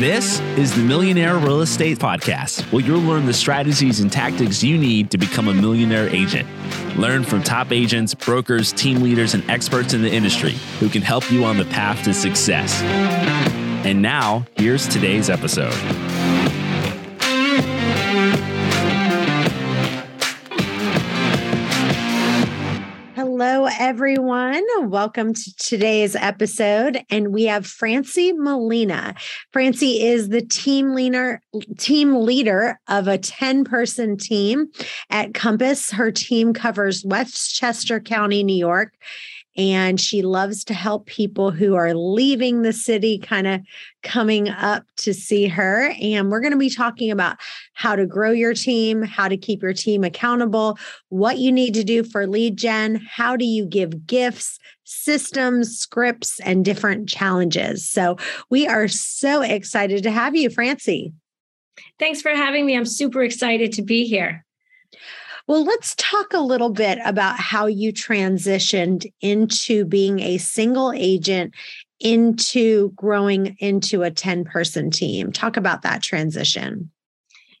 This is the Millionaire Real Estate Podcast, where you'll learn the strategies and tactics you need to become a millionaire agent. Learn from top agents, brokers, team leaders, and experts in the industry who can help you on the path to success. And now, here's today's episode. Everyone. Welcome to today's episode. And we have Francie Malina. Francie is the team leader, team leader of a 10 person team at Compass. Her team covers Westchester County, New York and she loves to help people who are leaving the city kind of coming up to see her. And we're going to be talking about how to grow your team how to keep your team accountable what you need to do for lead gen how do you give gifts systems scripts and different challenges. So we are so excited to have you francie. Thanks for having me. I'm super excited to be here well, let's talk a little bit about how you transitioned into being a single agent into growing into a 10 person team. Talk about that transition.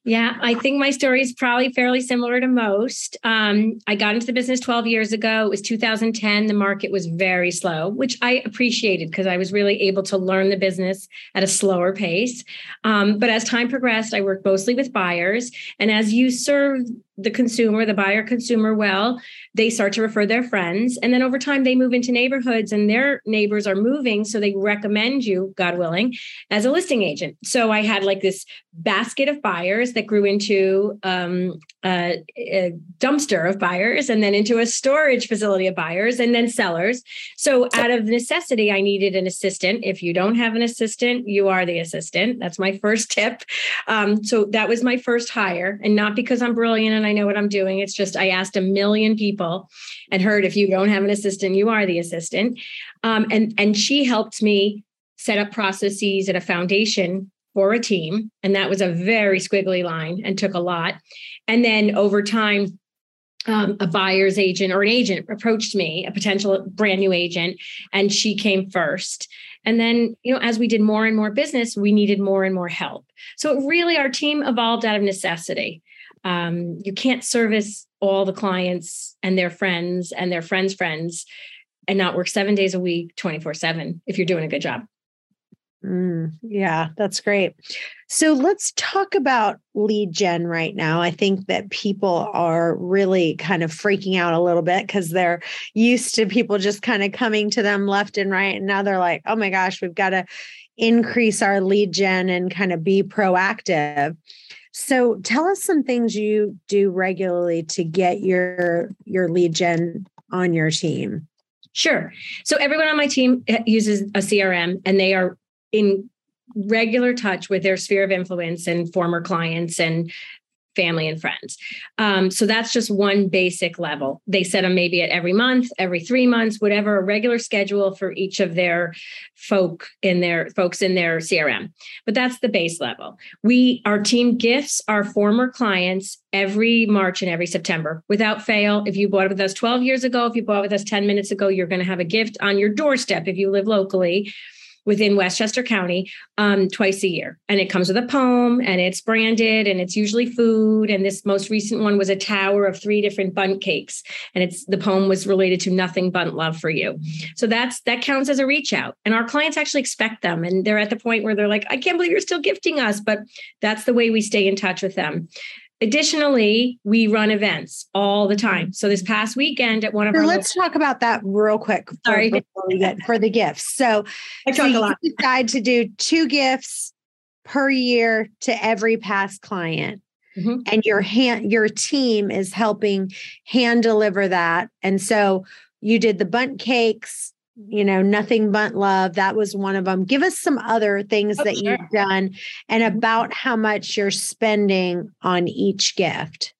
Yeah, I think my story is probably fairly similar to most. Um, I got into the business 12 years ago. It was 2010. The market was very slow, which I appreciated because I was really able to learn the business at a slower pace. Um, but as time progressed, I worked mostly with buyers. And as you serve the consumer, the buyer consumer well, they start to refer their friends. And then over time, they move into neighborhoods and their neighbors are moving. So they recommend you, God willing, as a listing agent. So I had like this basket of buyers that grew into um, a, a dumpster of buyers and then into a storage facility of buyers and then sellers. So out of necessity, I needed an assistant. If you don't have an assistant, you are the assistant. That's my first tip. Um, so that was my first hire. And not because I'm brilliant and I know what I'm doing. It's just I asked a million people and heard if you don't have an assistant, you are the assistant. Um, and and she helped me set up processes at a foundation for a team, and that was a very squiggly line and took a lot. And then over time, um, a buyer's agent or an agent approached me, a potential brand new agent, and she came first. And then, you know, as we did more and more business, we needed more and more help. So it really, our team evolved out of necessity um, you can't service all the clients and their friends and their friends' friends and not work seven days a week, 24 7 if you're doing a good job. Mm, yeah, that's great. So let's talk about lead gen right now. I think that people are really kind of freaking out a little bit because they're used to people just kind of coming to them left and right. And now they're like, oh my gosh, we've got to increase our lead gen and kind of be proactive. So tell us some things you do regularly to get your your lead gen on your team. Sure. So everyone on my team eh, uses a CRM and they are in regular touch with their sphere of influence and former clients and family and friends. Um, so that's just one basic level. They set them maybe at every month, every three months, whatever a regular schedule for each of their folk in their folks in their CRM. But that's the base level. We our team gifts our former clients every March and every September without fail. If you bought with us 12 years ago, if you bought with us 10 minutes ago, you're going to have a gift on your doorstep if you live locally within Westchester County um, twice a year. And it comes with a poem and it's branded and it's usually food. And this most recent one was a tower of three different Bundt cakes. And it's the poem was related to nothing but love for you. So that's that counts as a reach out. And our clients actually expect them. And they're at the point where they're like, I can't believe you're still gifting us. But that's the way we stay in touch with them. Additionally, we run events all the time. So this past weekend at one of so our let's talk about that real quick. Sorry, before we get for the gifts. So, I so talk a lot. you decide to do two gifts per year to every past client, Mhm. and your hand your team is helping hand deliver that. And so you did the Bundt cakes. You know, nothing but love. That was one of them. Give us some other things Oh, that sure. you've done and mm-hmm. about how much you're spending on each gift.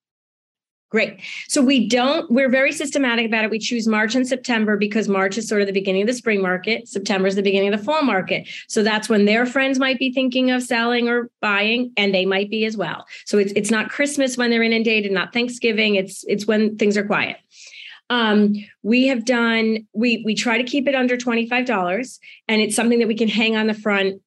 Great. So we don't, we're very systematic about it. We choose March and September because March is sort of the beginning of the spring market. September is the beginning of the fall market. So that's when their friends might be thinking of selling or buying, and they might be as well. So it's it's not Christmas when they're inundated, not Thanksgiving. It's it's when things are quiet. Um, we have done, we we try to keep it under $25, and it's something that we can hang on the front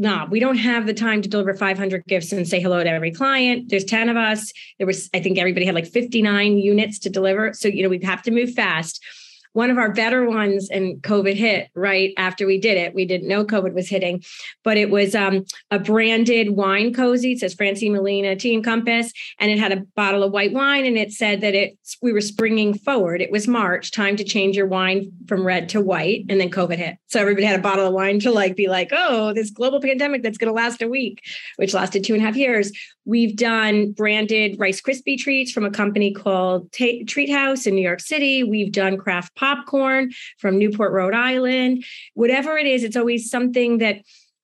nah, we don't have the time to deliver 500 gifts and say hello to every client. There's 10 of us. There was, I think everybody had like 59 units to deliver. So, you know, we have to move fast one of our better ones and COVID hit right after we did it. We didn't know COVID was hitting, but it was um, a branded wine cozy. It says Francie Malina Tea and Compass, and it had a bottle of white wine, and it said that it we were springing forward. It was March, time to change your wine from red to white, and then COVID hit. So everybody had a bottle of wine to like be like, oh, this global pandemic that's going to last a week, which lasted two and a half years. We've done branded Rice Krispie treats from a company called T- Treat House in New York City. We've done craft popcorn from Newport, Rhode Island. Whatever it is, it's always something that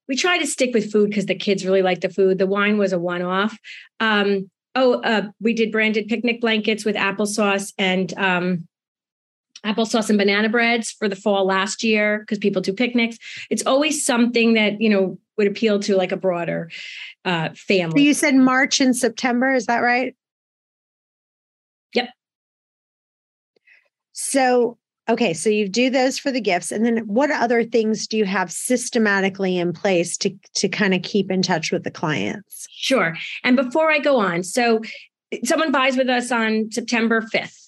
we try to stick with food because the kids really like the food. The wine was a one off. Um, oh, uh, we did branded picnic blankets with applesauce and um, applesauce and banana breads for the fall last year because people do picnics. It's always something that, you know, would appeal to like a broader uh, family. So you said March and September, is that right? Yep. So, okay, so you do those for the gifts. And then what other things do you have systematically in place to, to kind of keep in touch with the clients? Sure. And before I go on, so someone buys with us on September 5th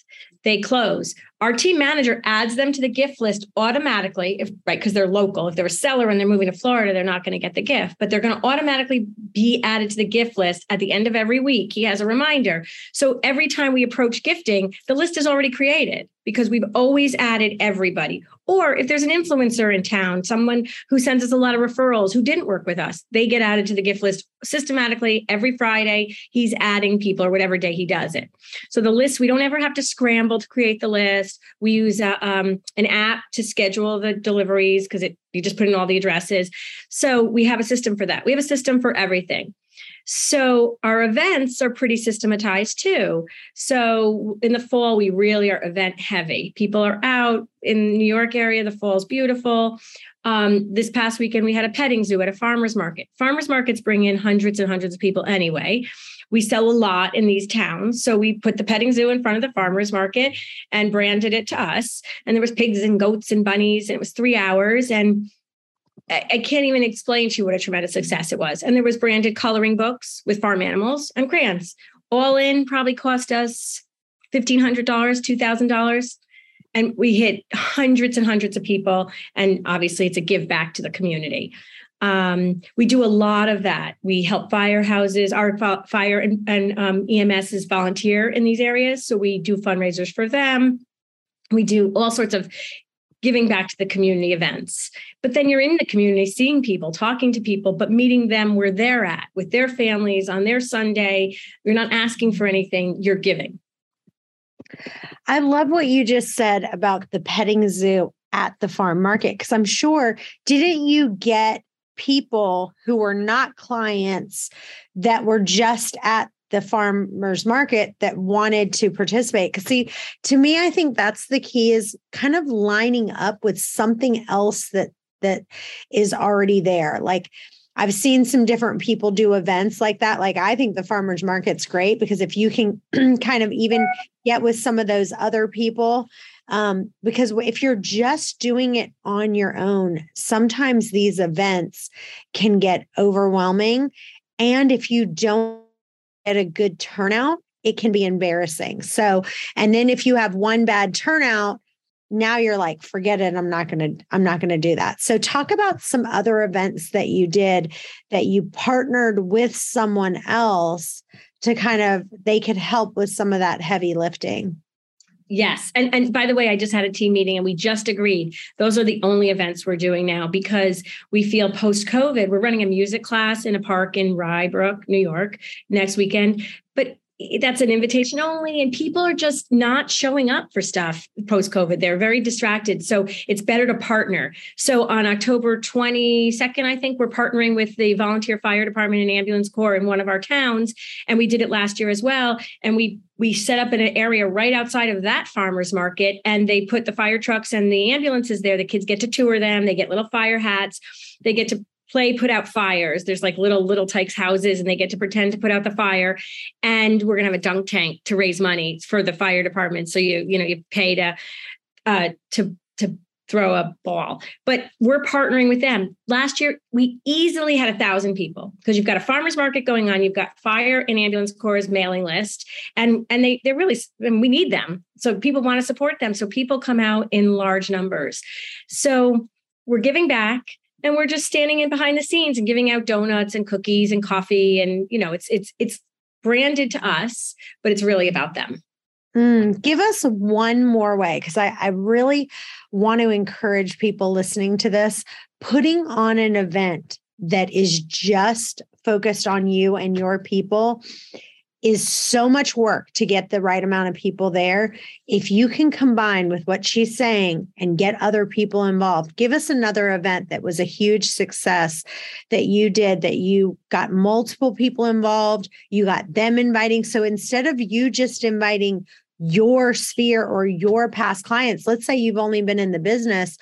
they close. Our team manager adds them to the gift list automatically, if right, because they're local. If they're a seller and they're moving to Florida, they're not going to get the gift, but they're going to automatically be added to the gift list at the end of every week. He has a reminder. So every time we approach gifting, the list is already created because we've always added everybody. Or if there's an influencer in town, someone who sends us a lot of referrals who didn't work with us, they get added to the gift list systematically every Friday. He's adding people or whatever day he does it. So the list, we don't ever have to scramble to create the list. We use a, um, an app to schedule the deliveries because it you just put in all the addresses. So we have a system for that. We have a system for everything. So our events are pretty systematized too. So in the fall, we really are event heavy. People are out in the New York area. The fall is beautiful. Um, this past weekend, we had a petting zoo at a farmer's market. Farmers markets bring in hundreds and hundreds of people anyway. We sell a lot in these towns. So we put the petting zoo in front of the farmer's market and branded it to us. And there was pigs and goats and bunnies. And it was three hours. And I can't even explain to you what a tremendous success it was. And there was branded coloring books with farm animals and crayons. All in probably cost us $1,500, $2,000. And we hit hundreds and hundreds of people. And obviously, it's a give back to the community. Um, we do a lot of that. We help firehouses. Our fire and, and um, EMS is volunteer in these areas. So we do fundraisers for them. We do all sorts of giving back to the community events. But then you're in the community, seeing people, talking to people, but meeting them where they're at with their families on their Sunday. You're not asking for anything, you're giving. I love what you just said about the petting zoo at the farm market because I'm sure, didn't you get people who were not clients that were just at the farmers market that wanted to participate because see to me i think that's the key is kind of lining up with something else that that is already there like I've seen some different people do events like that. Like I think the farmers market's great because if you can kind of even get with some of those other people, um, because if you're just doing it on your own, sometimes these events can get overwhelming. And if you don't get a good turnout, it can be embarrassing. So, and then if you have one bad turnout, now you're like forget it i'm not going to i'm not going to do that so talk about some other events that you did that you partnered with someone else to kind of they could help with some of that heavy lifting Yes. And and by the way, I just had a team meeting and we just agreed those are the only events we're doing now because we feel post COVID, we're running a music class in a park in Rye Brook, New York next weekend. But that's an invitation only and people are just not showing up for stuff post covid they're very distracted. So it's better to partner. So on october 22nd i think we're partnering with the volunteer fire department and ambulance corps in one of our towns and we did it last year as well. And we we set up in an area right outside of that farmers market and they put the fire trucks and the ambulances there. The kids get to tour them. They get little fire hats. They get to play put out fires. There's like little little tykes houses, and they get to pretend to put out the fire. And we're gonna have a dunk tank to raise money for the fire department. So you you know you pay to uh, to to throw a ball. But we're partnering with them. Last year, we easily had a thousand people because you've got a farmers market going on, you've got fire and ambulance corps mailing list, and and they they're really and we need them. So people want to support them. So people come out in large numbers. So we're giving back and we're just standing in behind the scenes and giving out donuts and cookies and coffee and you know it's it's it's branded to us but it's really about them. Mm, give us one more way because I, I really want to encourage people listening to this. Putting on an event that is just focused on you and your people is so much work to get the right amount of people there. If you can combine with what she's saying and get other people involved, give us another event that was a huge success that you did, that you got multiple people involved, you got them inviting. So instead of you just inviting your sphere or your past clients, let's say you've only been in the business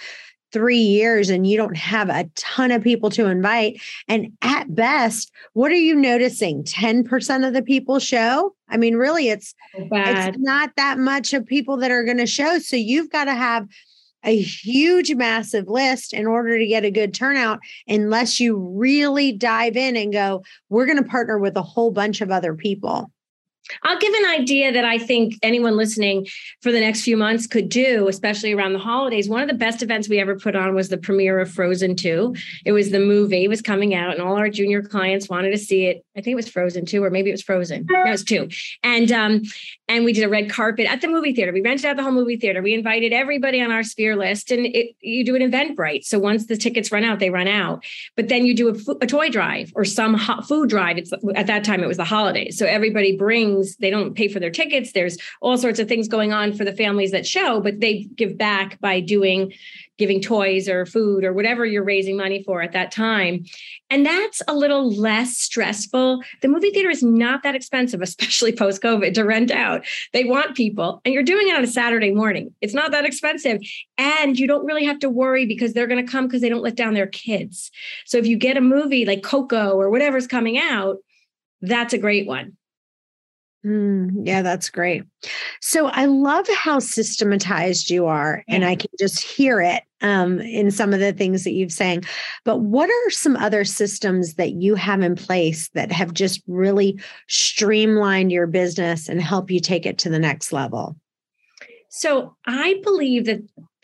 three years and you don't have a ton of people to invite. And at best, what are you noticing? 10% of the people show? I mean, really, it's it's not that much of people that are going to show. So you've got to have a huge, massive list in order to get a good turnout, unless you really dive in and go, we're going to partner with a whole bunch of other people. I'll give an idea that I think anyone listening for the next few months could do, especially around the holidays. One of the best events we ever put on was the premiere of Frozen 2. It was the movie, it was coming out, and all our junior clients wanted to see it. I think it was Frozen 2, or maybe it was Frozen. It was 2. And um, and we did a red carpet at the movie theater. We rented out the whole movie theater. We invited everybody on our sphere list, and it, you do an event Eventbrite. So once the tickets run out, they run out. But then you do a, a toy drive or some hot food drive. It's at that time it was the holidays, so everybody brings. They don't pay for their tickets. There's all sorts of things going on for the families that show, but they give back by doing giving toys or food or whatever you're raising money for at that time. And that's a little less stressful. The movie theater is not that expensive, especially post COVID, to rent out. They want people, and you're doing it on a Saturday morning. It's not that expensive. And you don't really have to worry because they're going to come because they don't let down their kids. So if you get a movie like Coco or whatever's coming out, that's a great one. Mm, yeah, that's great. So I love how systematized you are, and I can just hear it um, in some of the things that you've saying. But what are some other systems that you have in place that have just really streamlined your business and help you take it to the next level? So I believe that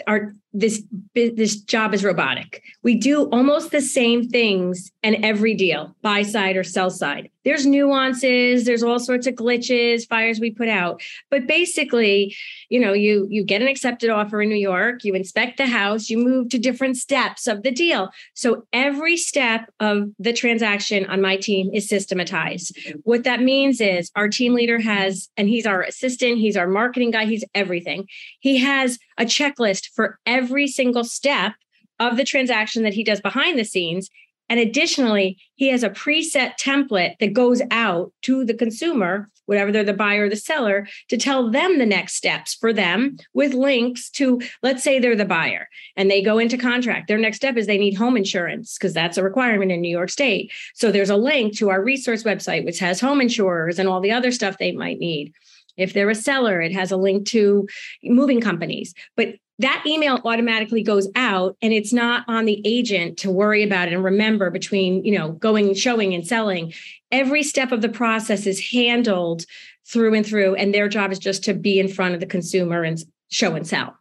our this this job is robotic. We do almost the same things in every deal, buy side or sell side. There's nuances, there's all sorts of glitches, fires we put out. But basically, you know, you you get an accepted offer in New York, you inspect the house, you move to different steps of the deal. So every step of the transaction on my team is systematized. What that means is our team leader has and he's our assistant, he's our marketing guy, he's everything. He has a checklist for every single step of the transaction that he does behind the scenes. And additionally, he has a preset template that goes out to the consumer, whatever they're the buyer or the seller, to tell them the next steps for them with links to, let's say they're the buyer and they go into contract. Their next step is they need home insurance because that's a requirement in New York State. So there's a link to our resource website, which has home insurers and all the other stuff they might need. If they're a seller, it has a link to moving companies. But that email automatically goes out and it's not on the agent to worry about it and remember between, you know, going, showing and selling. Every step of the process is handled through and through. And their job is just to be in front of the consumer and show and sell.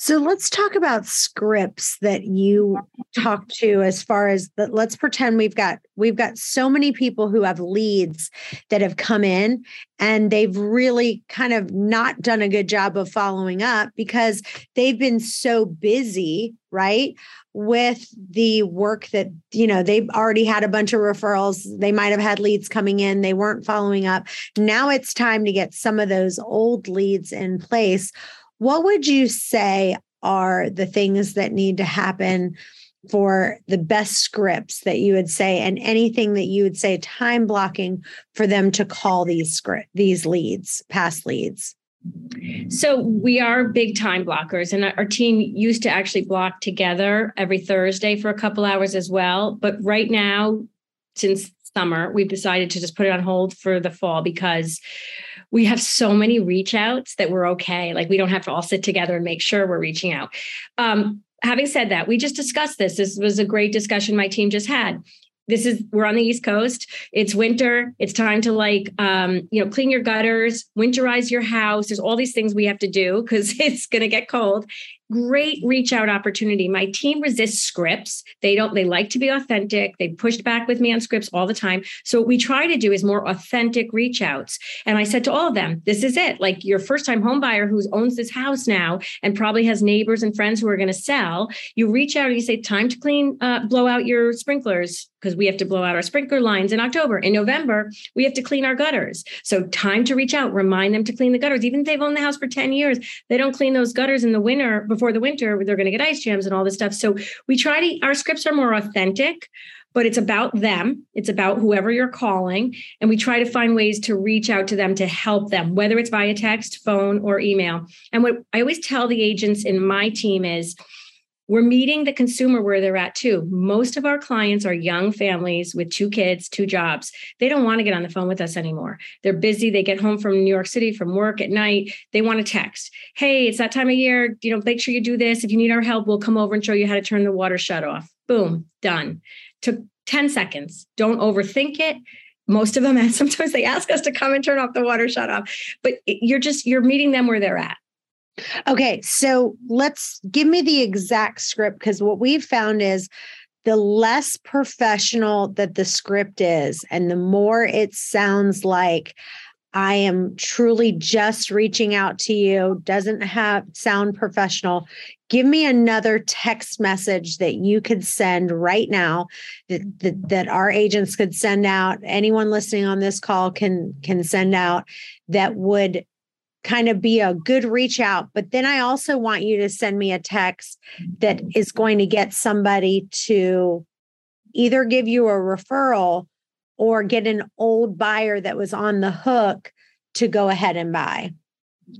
So let's talk about scripts that you talk to as far as that let's pretend we've got we've got so many people who have leads that have come in and they've really kind of not done a good job of following up because they've been so busy, right? With the work that, you know, they've already had a bunch of referrals. They might have had leads coming in, they weren't following up. Now it's time to get some of those old leads in place what would you say are the things that need to happen for the best scripts that you would say and anything that you would say time blocking for them to call these script these leads past leads? So we are big time blockers and our team used to actually block together every thursday for a couple hours as well. But right now since summer. We've decided to just put it on hold for the fall because we have so many reach outs that we're okay. Like we don't have to all sit together and make sure we're reaching out. Um, having said that, we just discussed this. This was a great discussion my team just had this is we're on the east coast it's winter it's time to like um, you know clean your gutters winterize your house there's all these things we have to do because it's going to get cold great reach out opportunity. My team resists scripts. They don't, they like to be authentic. They pushed back with me on scripts all the time. So what we try to do is more authentic reach outs. And I said to all of them, this is it. Like your first time home buyer who owns this house now and probably has neighbors and friends who are going to sell, you reach out and you say, time to clean, uh, blow out your sprinklers because we have to blow out our sprinkler lines in October. In November, we have to clean our gutters. So time to reach out, remind them to clean the gutters. Even if they've owned the house for 10 years, they don't clean those gutters in the winter before the winter, they're going to get ice jams and all this stuff. So we try to, our scripts are more authentic, but it's about them. It's about whoever you're calling. And we try to find ways to reach out to them to help them, whether it's via text, phone, or email. And what I always tell the agents in my team is, we're meeting the consumer where they're at too. Most of our clients are young families with two kids, two jobs. They don't want to get on the phone with us anymore. They're busy. They get home from New York City from work at night. They want to text, Hey, it's that time of year. You know, make sure you do this. If you need our help, we'll come over and show you how to turn the water shut off. Boom, done. Took 10 seconds. Don't overthink it most of them and sometimes they ask us to come and turn off the water shut off but you're just you're meeting them where they're at Okay, so let's give me the exact script because what we've found is the less professional that the script is, and the more it sounds like I am truly just reaching out to you, doesn't have sound professional. Give me another text message that you could send right now that, that, that our agents could send out. Anyone listening on this call can can send out that would kind of be a good reach out. But then I also want you to send me a text that is going to get somebody to either give you a referral or get an old buyer that was on the hook to go ahead and buy.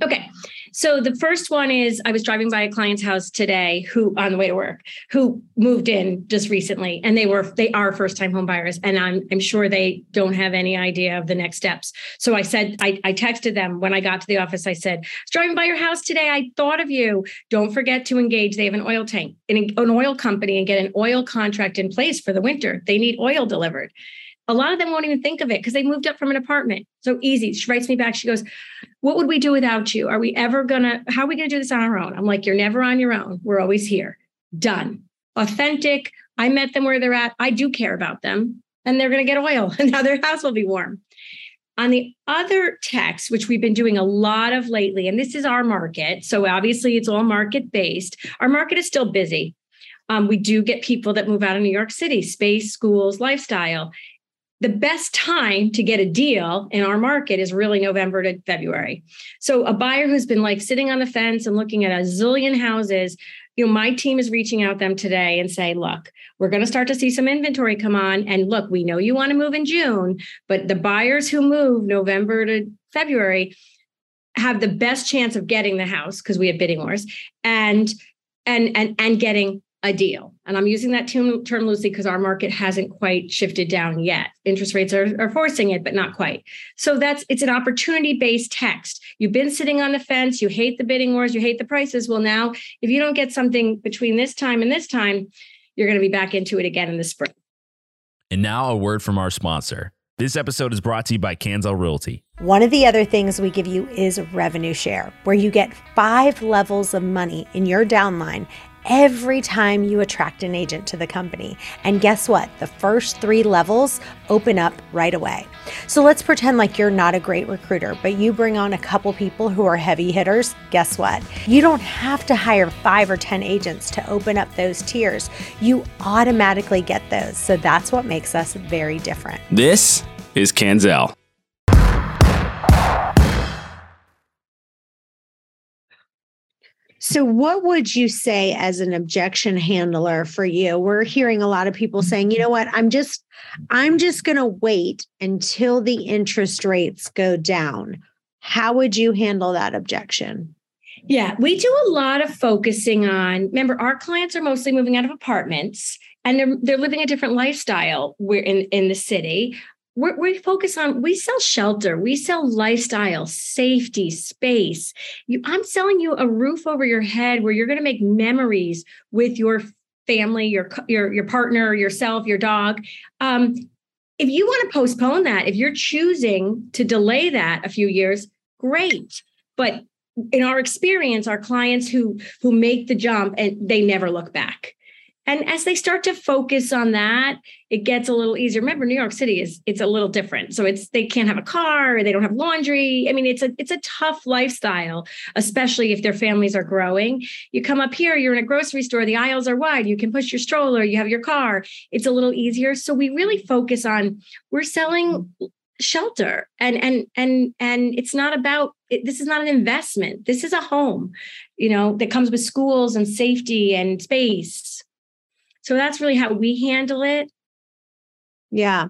Okay. So the first one is I was driving by a client's house today who on the way to work who moved in just recently and they were they are first time home buyers and I'm I'm sure they don't have any idea of the next steps. So I said I, I texted them when I got to the office I said driving by your house today I thought of you. Don't forget to engage they have an oil tank an, an oil company and get an oil contract in place for the winter. They need oil delivered. A lot of them won't even think of it because they moved up from an apartment. So easy. She writes me back. She goes, What would we do without you? Are we ever gonna, how are we gonna do this on our own? I'm like, You're never on your own. We're always here. Done. Authentic. I met them where they're at. I do care about them. And they're gonna get oil and now their house will be warm. On the other text, which we've been doing a lot of lately, and this is our market. So obviously it's all market based. Our market is still busy. Um, we do get people that move out of New York City, space, schools, lifestyle the best time to get a deal in our market is really November to February. So a buyer who's been like sitting on the fence and looking at a zillion houses, you know, my team is reaching out them today and say, look, we're going to start to see some inventory come on. And look, we know you want to move in June, but the buyers who move November to February have the best chance of getting the house because we have bidding wars and and and and getting a deal. And I'm using that term, term loosely because our market hasn't quite shifted down yet. Interest rates are, are forcing it, but not quite. So that's it's an opportunity-based text. You've been sitting on the fence, you hate the bidding wars, you hate the prices. Well, now if you don't get something between this time and this time, you're going to be back into it again in the spring. And now a word from our sponsor. This episode is brought to you by Kanzel Realty. One of the other things we give you is revenue share, where you get five levels of money in your downline every time you attract an agent to the company. And guess what? The first three levels open up right away. So let's pretend like you're not a great recruiter, but you bring on a couple people who are heavy hitters. Guess what? You don't have to hire five or 10 agents to open up those tiers. You automatically get those. So that's what makes us very different. This is Kanzel. So, what would you say as an objection handler for you? We're hearing a lot of people saying, you know what, I'm just, I'm just going to wait until the interest rates go down. How would you handle that objection? Yeah, we do a lot of focusing on. Remember, our clients are mostly moving out of apartments and they're they're living a different lifestyle. We're in in the city. We're, we focus on we sell shelter we sell lifestyle safety space. You, i'm selling you a roof over your head where you're going to make memories with your family your your your partner yourself your dog. Um, if you want to postpone that if you're choosing to delay that a few years great. But in our experience our clients who who make the jump and they never look back and as they start to focus on that it gets a little easier. Remember new york city is it's a little different. So it's they can't have a car they don't have laundry. I mean it's a it's a tough lifestyle especially if their families are growing. You come up here you're in a grocery store the aisles are wide. You can push your stroller you have your car. It's a little easier. So we really focus on we're selling shelter. And and and and it's not about it, this is not an investment. This is a home you know that comes with schools and safety and space so that's really how we handle it. Yeah.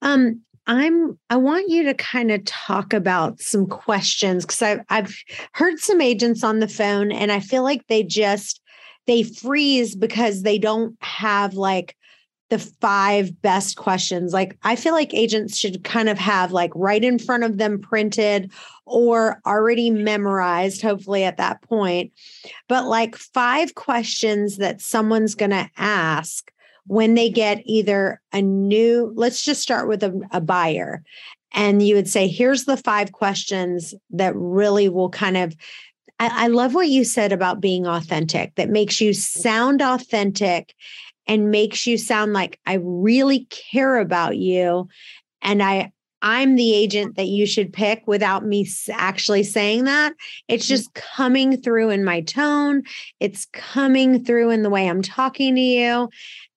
Um, I'm I want you to kind of talk about some questions because I've I've heard some agents on the phone and I feel like they just they freeze because they don't have like the five best questions. Like I feel like agents should kind of have like right in front of them printed or already memorized, hopefully at that point. But like five questions that someone's going to ask when they get either a new, let's just start with a, a buyer. And you would say, here's the five questions that really will kind of I, love what you said about being authentic that makes you sound authentic and makes you sound like I really care about you and I I'm the agent that you should pick without me actually saying that. It's mm-hmm. just coming through in my tone. It's coming through in the way I'm talking to you.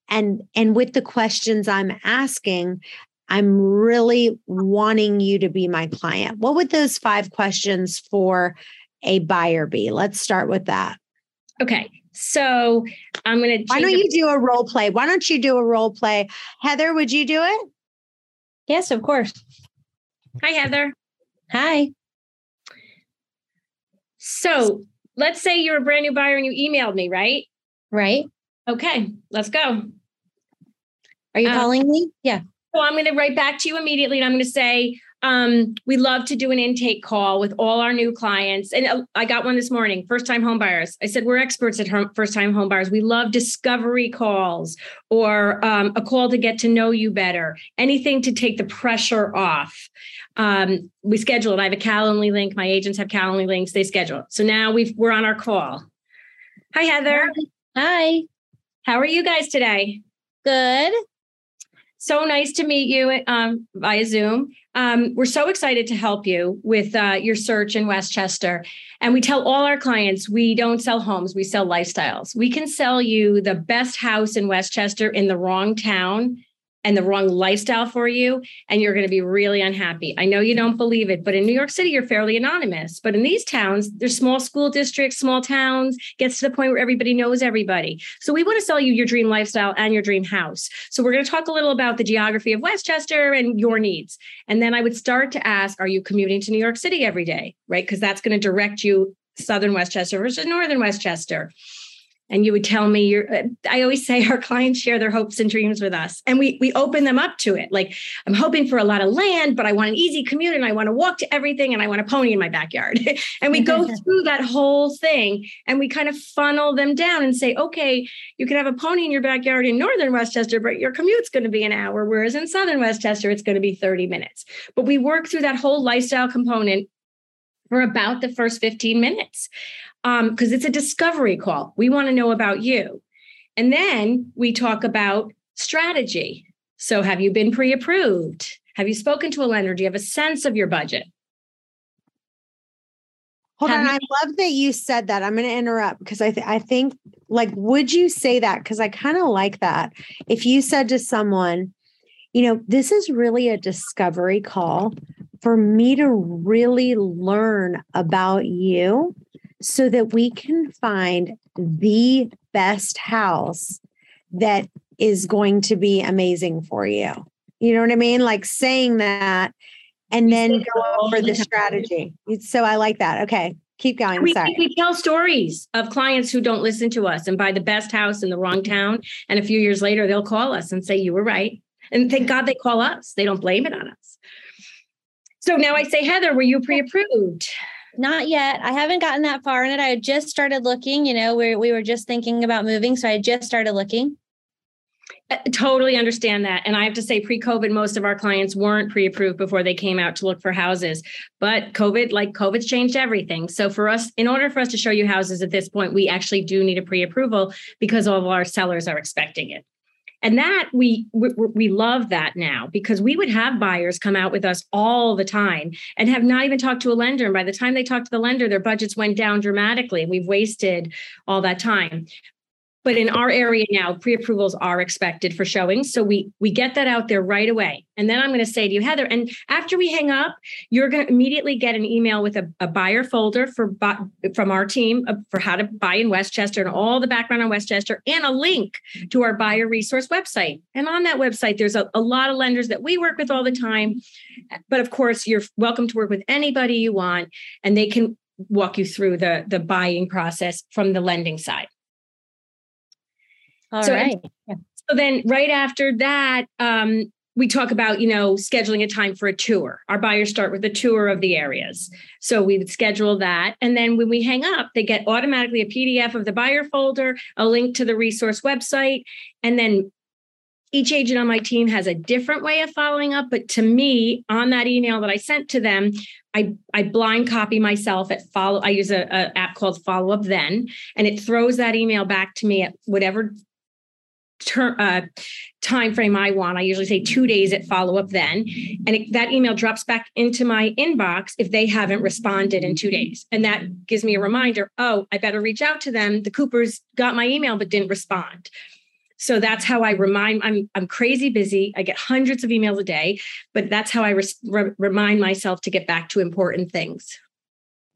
And and with the questions I'm asking, I'm really wanting you to be my client. What would those five questions for a buyer be? Let's start with that. Okay. So I'm going to. Why don't you do a role play? Why don't you do a role play? Heather, would you do it? Yes, of course. Hi, Heather. Hi. So let's say you're a brand new buyer and you emailed me, right? Right. Okay, let's go. Are you um, calling me? Yeah. So I'm going to write back to you immediately and I'm going to say, um, we love to do an intake call with all our new clients. And uh, I got one this morning, first time home buyers. I said, we're experts at first time home buyers. We love discovery calls or um, a call to get to know you better, anything to take the pressure off. Um, we schedule it. I have a Calendly link. My agents have Calendly links. They schedule it. So now we've, we're on our call. Hi, Heather. Hi. How are you guys today? Good. So nice to meet you um, via Zoom. Um, we're so excited to help you with uh, your search in Westchester. And we tell all our clients we don't sell homes, we sell lifestyles. We can sell you the best house in Westchester in the wrong town and the wrong lifestyle for you, and you're going to be really unhappy. I know you don't believe it, but in New York City, you're fairly anonymous. But in these towns, there's small school districts, small towns, gets to the point where everybody knows everybody. So we want to sell you your dream lifestyle and your dream house. So we're going to talk a little about the geography of Westchester and your needs. And then I would start to ask, are you commuting to New York City every day? Right? Because that's going to direct you Southern Westchester versus Northern Westchester and you would tell me you're uh, i always say our clients share their hopes and dreams with us. And we we open them up to it. Like i'm hoping for a lot of land but i want an easy commute and i want to walk to everything and i want a pony in my backyard. And we go through that whole thing and we kind of funnel them down and say okay you can have a pony in your backyard in northern westchester but your commute's going to be an hour whereas in southern westchester it's going to be 30 minutes. But we work through that whole lifestyle component for about the first 15 minutes because um, it's a discovery call. We want to know about you. And then we talk about strategy. So, have you been pre approved? Have you spoken to a lender? Do you have a sense of your budget? Hold have on. You- I love that you said that. I'm going to interrupt because I, th- I think, like, would you say that? Because I kind of like that. If you said to someone, you know, this is really a discovery call for me to really learn about you so that we can find the best house that is going to be amazing for you. You know what I mean? Like saying that and then go over the strategy. So I like that. Okay. keep going. We, Sorry. we tell stories of clients who don't listen to us and buy the best house in the wrong town. And a few years later, they'll call us and say, You were right. And thank God they call us. They don't blame it on us. So now I say, Heather, were you pre approved? Not yet. I haven't gotten that far in it. I had just started looking. You know, we we were just thinking about moving, so I just started looking. I totally understand that. And I have to say, pre COVID, most of our clients weren't pre approved before they came out to look for houses. But COVID, like COVID's changed everything. So, for us, in order for us to show you houses at this point, we actually do need a pre approval because all of our sellers are expecting it. And that we, we we love that now because we would have buyers come out with us all the time and have not even talked to a lender. And by the time they talked to the lender, their budgets went down dramatically, and we've wasted all that time but in our area now pre-approvals are expected for showings. So we we get that out there right away. And then i'm going to say to you heather and after we hang up you're going to immediately get an email with a, a buyer folder for from our team for how to buy in westchester and all the background on westchester and a link to our buyer resource website. And on that website there's a, a lot of lenders that we work with all the time. But of course you're welcome to work with anybody you want and they can walk you through the the buying process from the lending side all so, right. So then right after that, um, we talk about, you know, scheduling a time for a tour. Our buyers start with a tour of the areas. So we would schedule that. And then when we hang up, they get automatically a PDF of the buyer folder, a link to the resource website. And then each agent on my team has a different way of following up. But to me, on that email that I sent to them, I, I blind copy myself at follow. I use a, a app called Follow Up Then, and it throws that email back to me at whatever term uh, time frame I want. I usually say two days at follow up then, and it, that email drops back into my inbox if they haven't responded in two days, and that gives me a reminder. Oh, I better reach out to them. The Coopers got my email but didn't respond. So that's how I remind. I'm I'm crazy busy. I get hundreds of emails a day, but that's how I re- remind myself to get back to important things.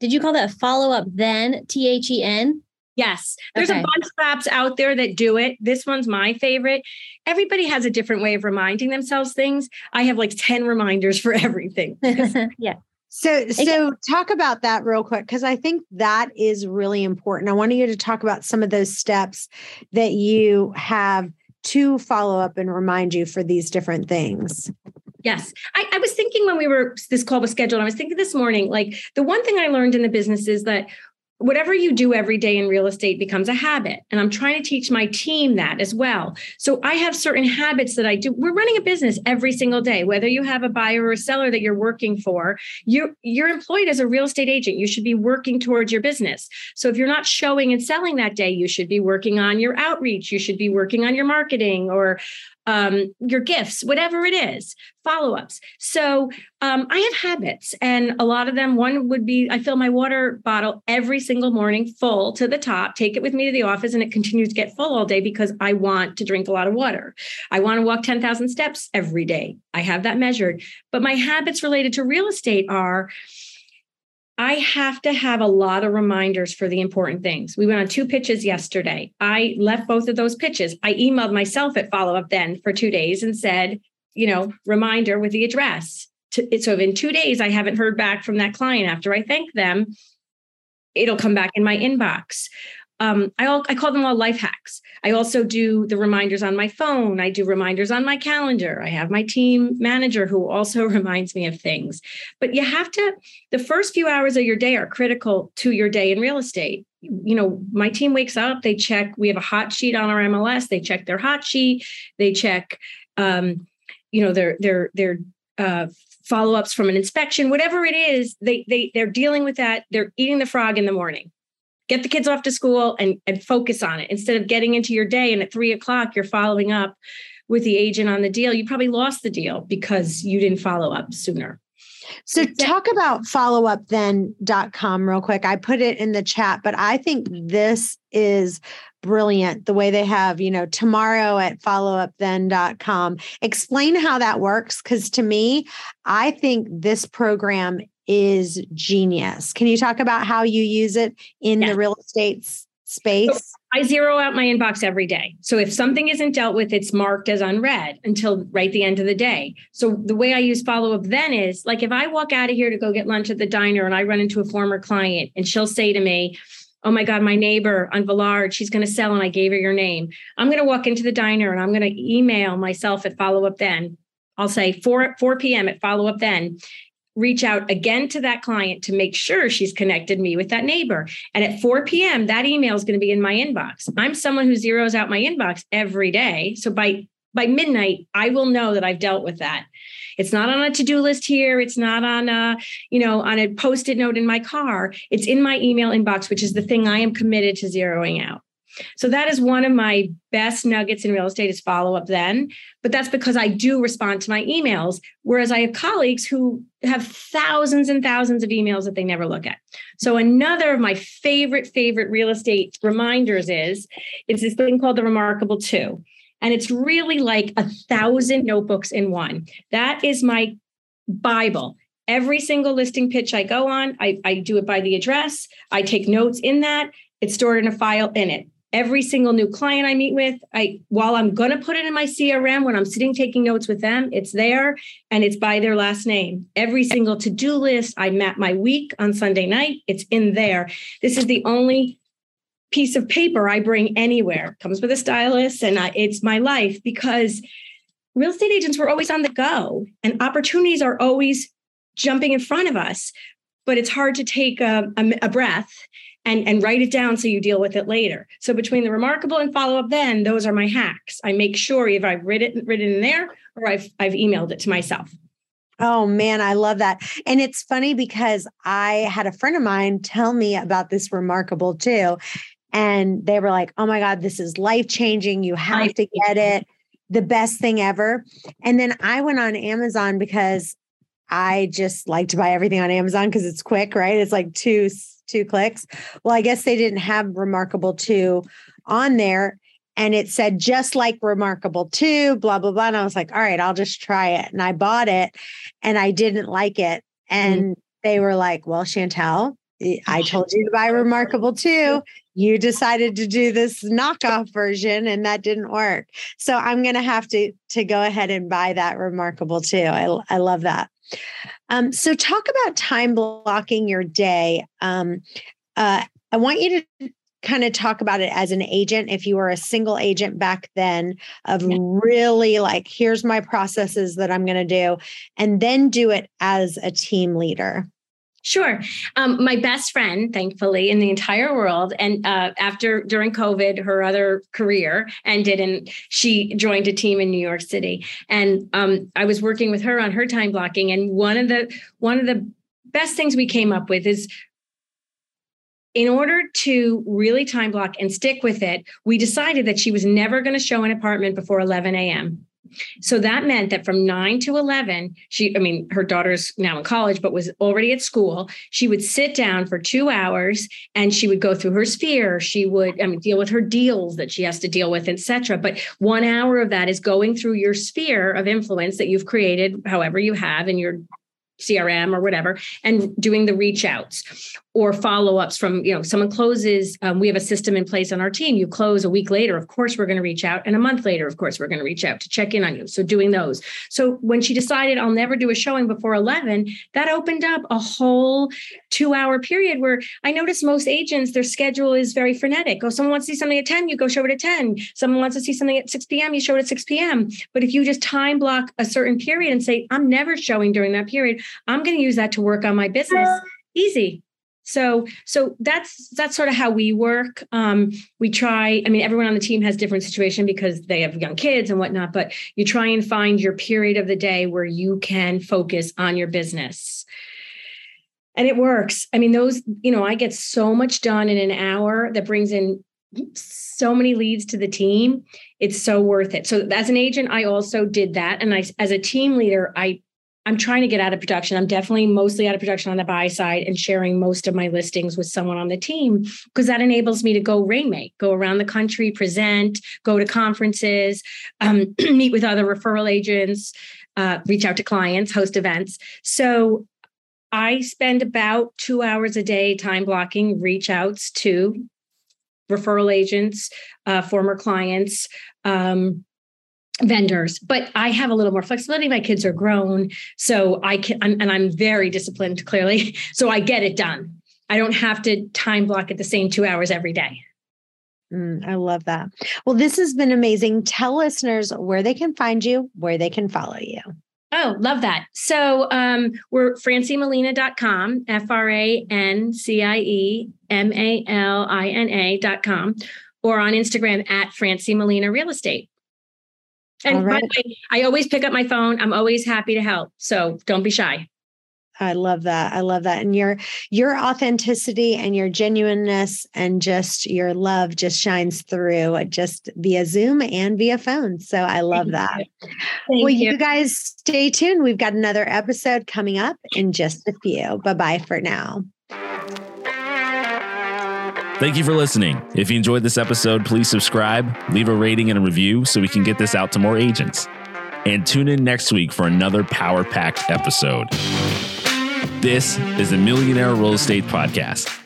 Did you call that follow up then? T H E N. Yes, there's okay. a bunch of apps out there that do it. This one's my favorite. Everybody has a different way of reminding themselves things. I have like 10 reminders for everything. yeah. So, so talk about that real quick because I think that is really important. I wanted you to talk about some of those steps that you have to follow up and remind you for these different things. Yes. I, I, was thinking when we were, this call was scheduled, I was thinking this morning, like the one thing I learned in the business is that whatever you do every day in real estate becomes a habit. And I'm trying to teach my team that as well. So I have certain habits that I do. We're running a business every single day, whether you have a buyer or a seller that you're working for, you're, you're employed as a real estate agent. You should be working towards your business. So if you're not showing and selling that day, you should be working on your outreach. You should be working on your marketing or um, your gifts, whatever it is, follow ups. So um, I have habits, and a lot of them, one would be I fill my water bottle every single morning full to the top, take it with me to the office, and it continues to get full all day because I want to drink a lot of water. I want to walk 10,000 steps every day. I have that measured. But my habits related to real estate are, I have to have a lot of reminders for the important things. We went on two pitches yesterday. I left both of those pitches. I emailed myself at follow up then for two days and said, you know, reminder with the address. So if in two days I haven't heard back from that client after I thank them, it'll come back in my inbox um, I, all, I call them all life hacks. I also do the reminders on my phone. I do reminders on my calendar. I have my team manager who also reminds me of things. But you have to, the first few hours of your day are critical to your day in real estate. You know, my team wakes up, they check, we have a hot sheet on our MLS, they check their hot sheet, they check, um, you know, their, their, their, uh, follow-ups from an inspection whatever it is they they they're dealing with that they're eating the frog in the morning get the kids off to school and, and focus on it instead of getting into your day and at three o'clock you're following up with the agent on the deal you probably lost the deal because you didn't follow up sooner so talk about followupthen.com real quick. I put it in the chat, but I think this is brilliant the way they have, you know, tomorrow at followupthen.com. Explain how that works cuz to me, I think this program is genius. Can you talk about how you use it in yes. the real estate space? I zero out my inbox every day. So if something isn't dealt with, it's marked as unread until right the end of the day. So the way I use follow up then is like if I walk out of here to go get lunch at the diner and I run into a former client and she'll say to me, Oh my God, my neighbor on Villard, she's going to sell and I gave her your name. I'm going to walk into the diner and I'm going to email myself at follow up then. I'll say 4, 4 p.m. at follow up then reach out again to that client to make sure she's connected me with that neighbor. And at 4 p.m., that email is going to be in my inbox. I'm someone who zeroes out my inbox every day. So by by midnight, I will know that I've dealt with that. It's not on a to-do list here. It's not on a, you know, on a post-it note in my car. It's in my email inbox, which is the thing I am committed to zeroing out. So that is one of my best nuggets in real estate is follow up then. But that's because I do respond to my emails. Whereas I have colleagues who have thousands and thousands of emails that they never look at. So another of my favorite, favorite real estate reminders is it's this thing called the Remarkable Two. And it's really like a thousand notebooks in one. That is my Bible every single listing pitch I go on, I, I, do it by the address. I take notes in that. It's stored in a file in it every single new client I meet with, I while I'm going to put it in my CRM when I'm sitting taking notes with them, it's there and it's by their last name. Every single to-do list, I map my week on Sunday night, it's in there. This is the only piece of paper I bring anywhere. Comes with a stylus and I, it's my life because real estate agents were always on the go and opportunities are always jumping in front of us, but it's hard to take a, a, a breath and and write it down so you deal with it later. So between the remarkable and follow up, then those are my hacks. I make sure if I've written written in there or I've I've emailed it to myself. Oh man, I love that. And it's funny because I had a friend of mine tell me about this Remarkable Two. And they were like, oh my God, this is life changing. You have to get it. The best thing ever. And then I went on Amazon because I just like to buy everything on Amazon because it's quick, right? It's like two two clicks. Well, I guess they didn't have Remarkable 2 on there. And it said just like Remarkable 2, blah, blah, blah. And I was like, all right, I'll just try it. And I bought it and I didn't like it. And mm-hmm. they were like, well, Chantel, I told you to buy Remarkable 2. You decided to do this knockoff version and that didn't work. So I'm going to have to to go ahead and buy that Remarkable 2. I I love that. Um, so, talk about time blocking your day. Um, uh, I want you to kind of talk about it as an agent if you were a single agent back then of yeah. really like here's my processes that i'm going to do and then do it as a team leader Sure. Um, my best friend, thankfully, in the entire world, and uh, after during COVID, her other career ended, and she joined a team in New York City. And um, I was working with her on her time blocking. And one of the one of the best things we came up with is in order to really time block and stick with it, we decided that she was never going to show an apartment before 11 a.m. So that meant that from nine to 11, she, I mean, her daughter's now in college, but was already at school. She would sit down for two hours and she would go through her sphere. She would, I mean, deal with her deals that she has to deal with, etc. But one hour of that is going through your sphere of influence that you've created, however you have in your CRM or whatever, and doing the reach outs or follow-ups from you know someone closes um, we have a system in place on our team. You close a week later of course we're going to reach out and a month later of course we're going to reach out to check in on you. So doing those. So when she decided i'll never do a showing before 11 that opened up a whole two hour period where i notice most agents their schedule is very frenetic. Oh someone wants to see something at 10 you go show it at 10 someone wants to see something at 6 p.m you show it at 6 p.m but if you just time block a certain period and say i'm never showing during that period i'm going to use that to work on my business. Easy. So so that's that's sort of how we work. Um, we try i mean everyone on the team has different situation because they have young kids and whatnot but you try and find your period of the day where you can focus on your business. And it works. I mean those you know i get so much done in an hour that brings in so many leads to the team. It's so worth it. So as an agent i also did that and i as a team leader i I'm trying to get out of production. I'm definitely mostly out of production on the buy side and sharing most of my listings with someone on the team because that enables me to go rainmake, go around the country, present, go to conferences, um, meet with other referral agents, uh, reach out to clients, host events. So I spend about two hours a day time blocking reach outs to referral agents, uh, former clients. Um, vendors but i have a little more flexibility. My kids are grown so i can I'm, and i'm very disciplined clearly so i get it done. I don't have to time block at the same two hours every day. Mm, i love that. Well this has been amazing. Tell listeners where they can find you where they can follow you. Oh, love that. So um, we're franciemalina.com, F R A N C I E M A L I N A.com, or on Instagram at Francie Malina Real Estate. And right. by the way, I always pick up my phone. I'm always happy to help. So don't be shy. I love that. I love that. And your your authenticity and your genuineness and just your love just shines through uh, just via Zoom and via phone. So I love Thank that. You. well, you. you guys stay tuned. We've got another episode coming up in just a few. Bye-bye for now. Thank you for listening. If you enjoyed this episode, please subscribe, leave a rating and a review so we can get this out to more agents. And tune in next week for another power packed episode. This is the Millionaire Real Estate Podcast.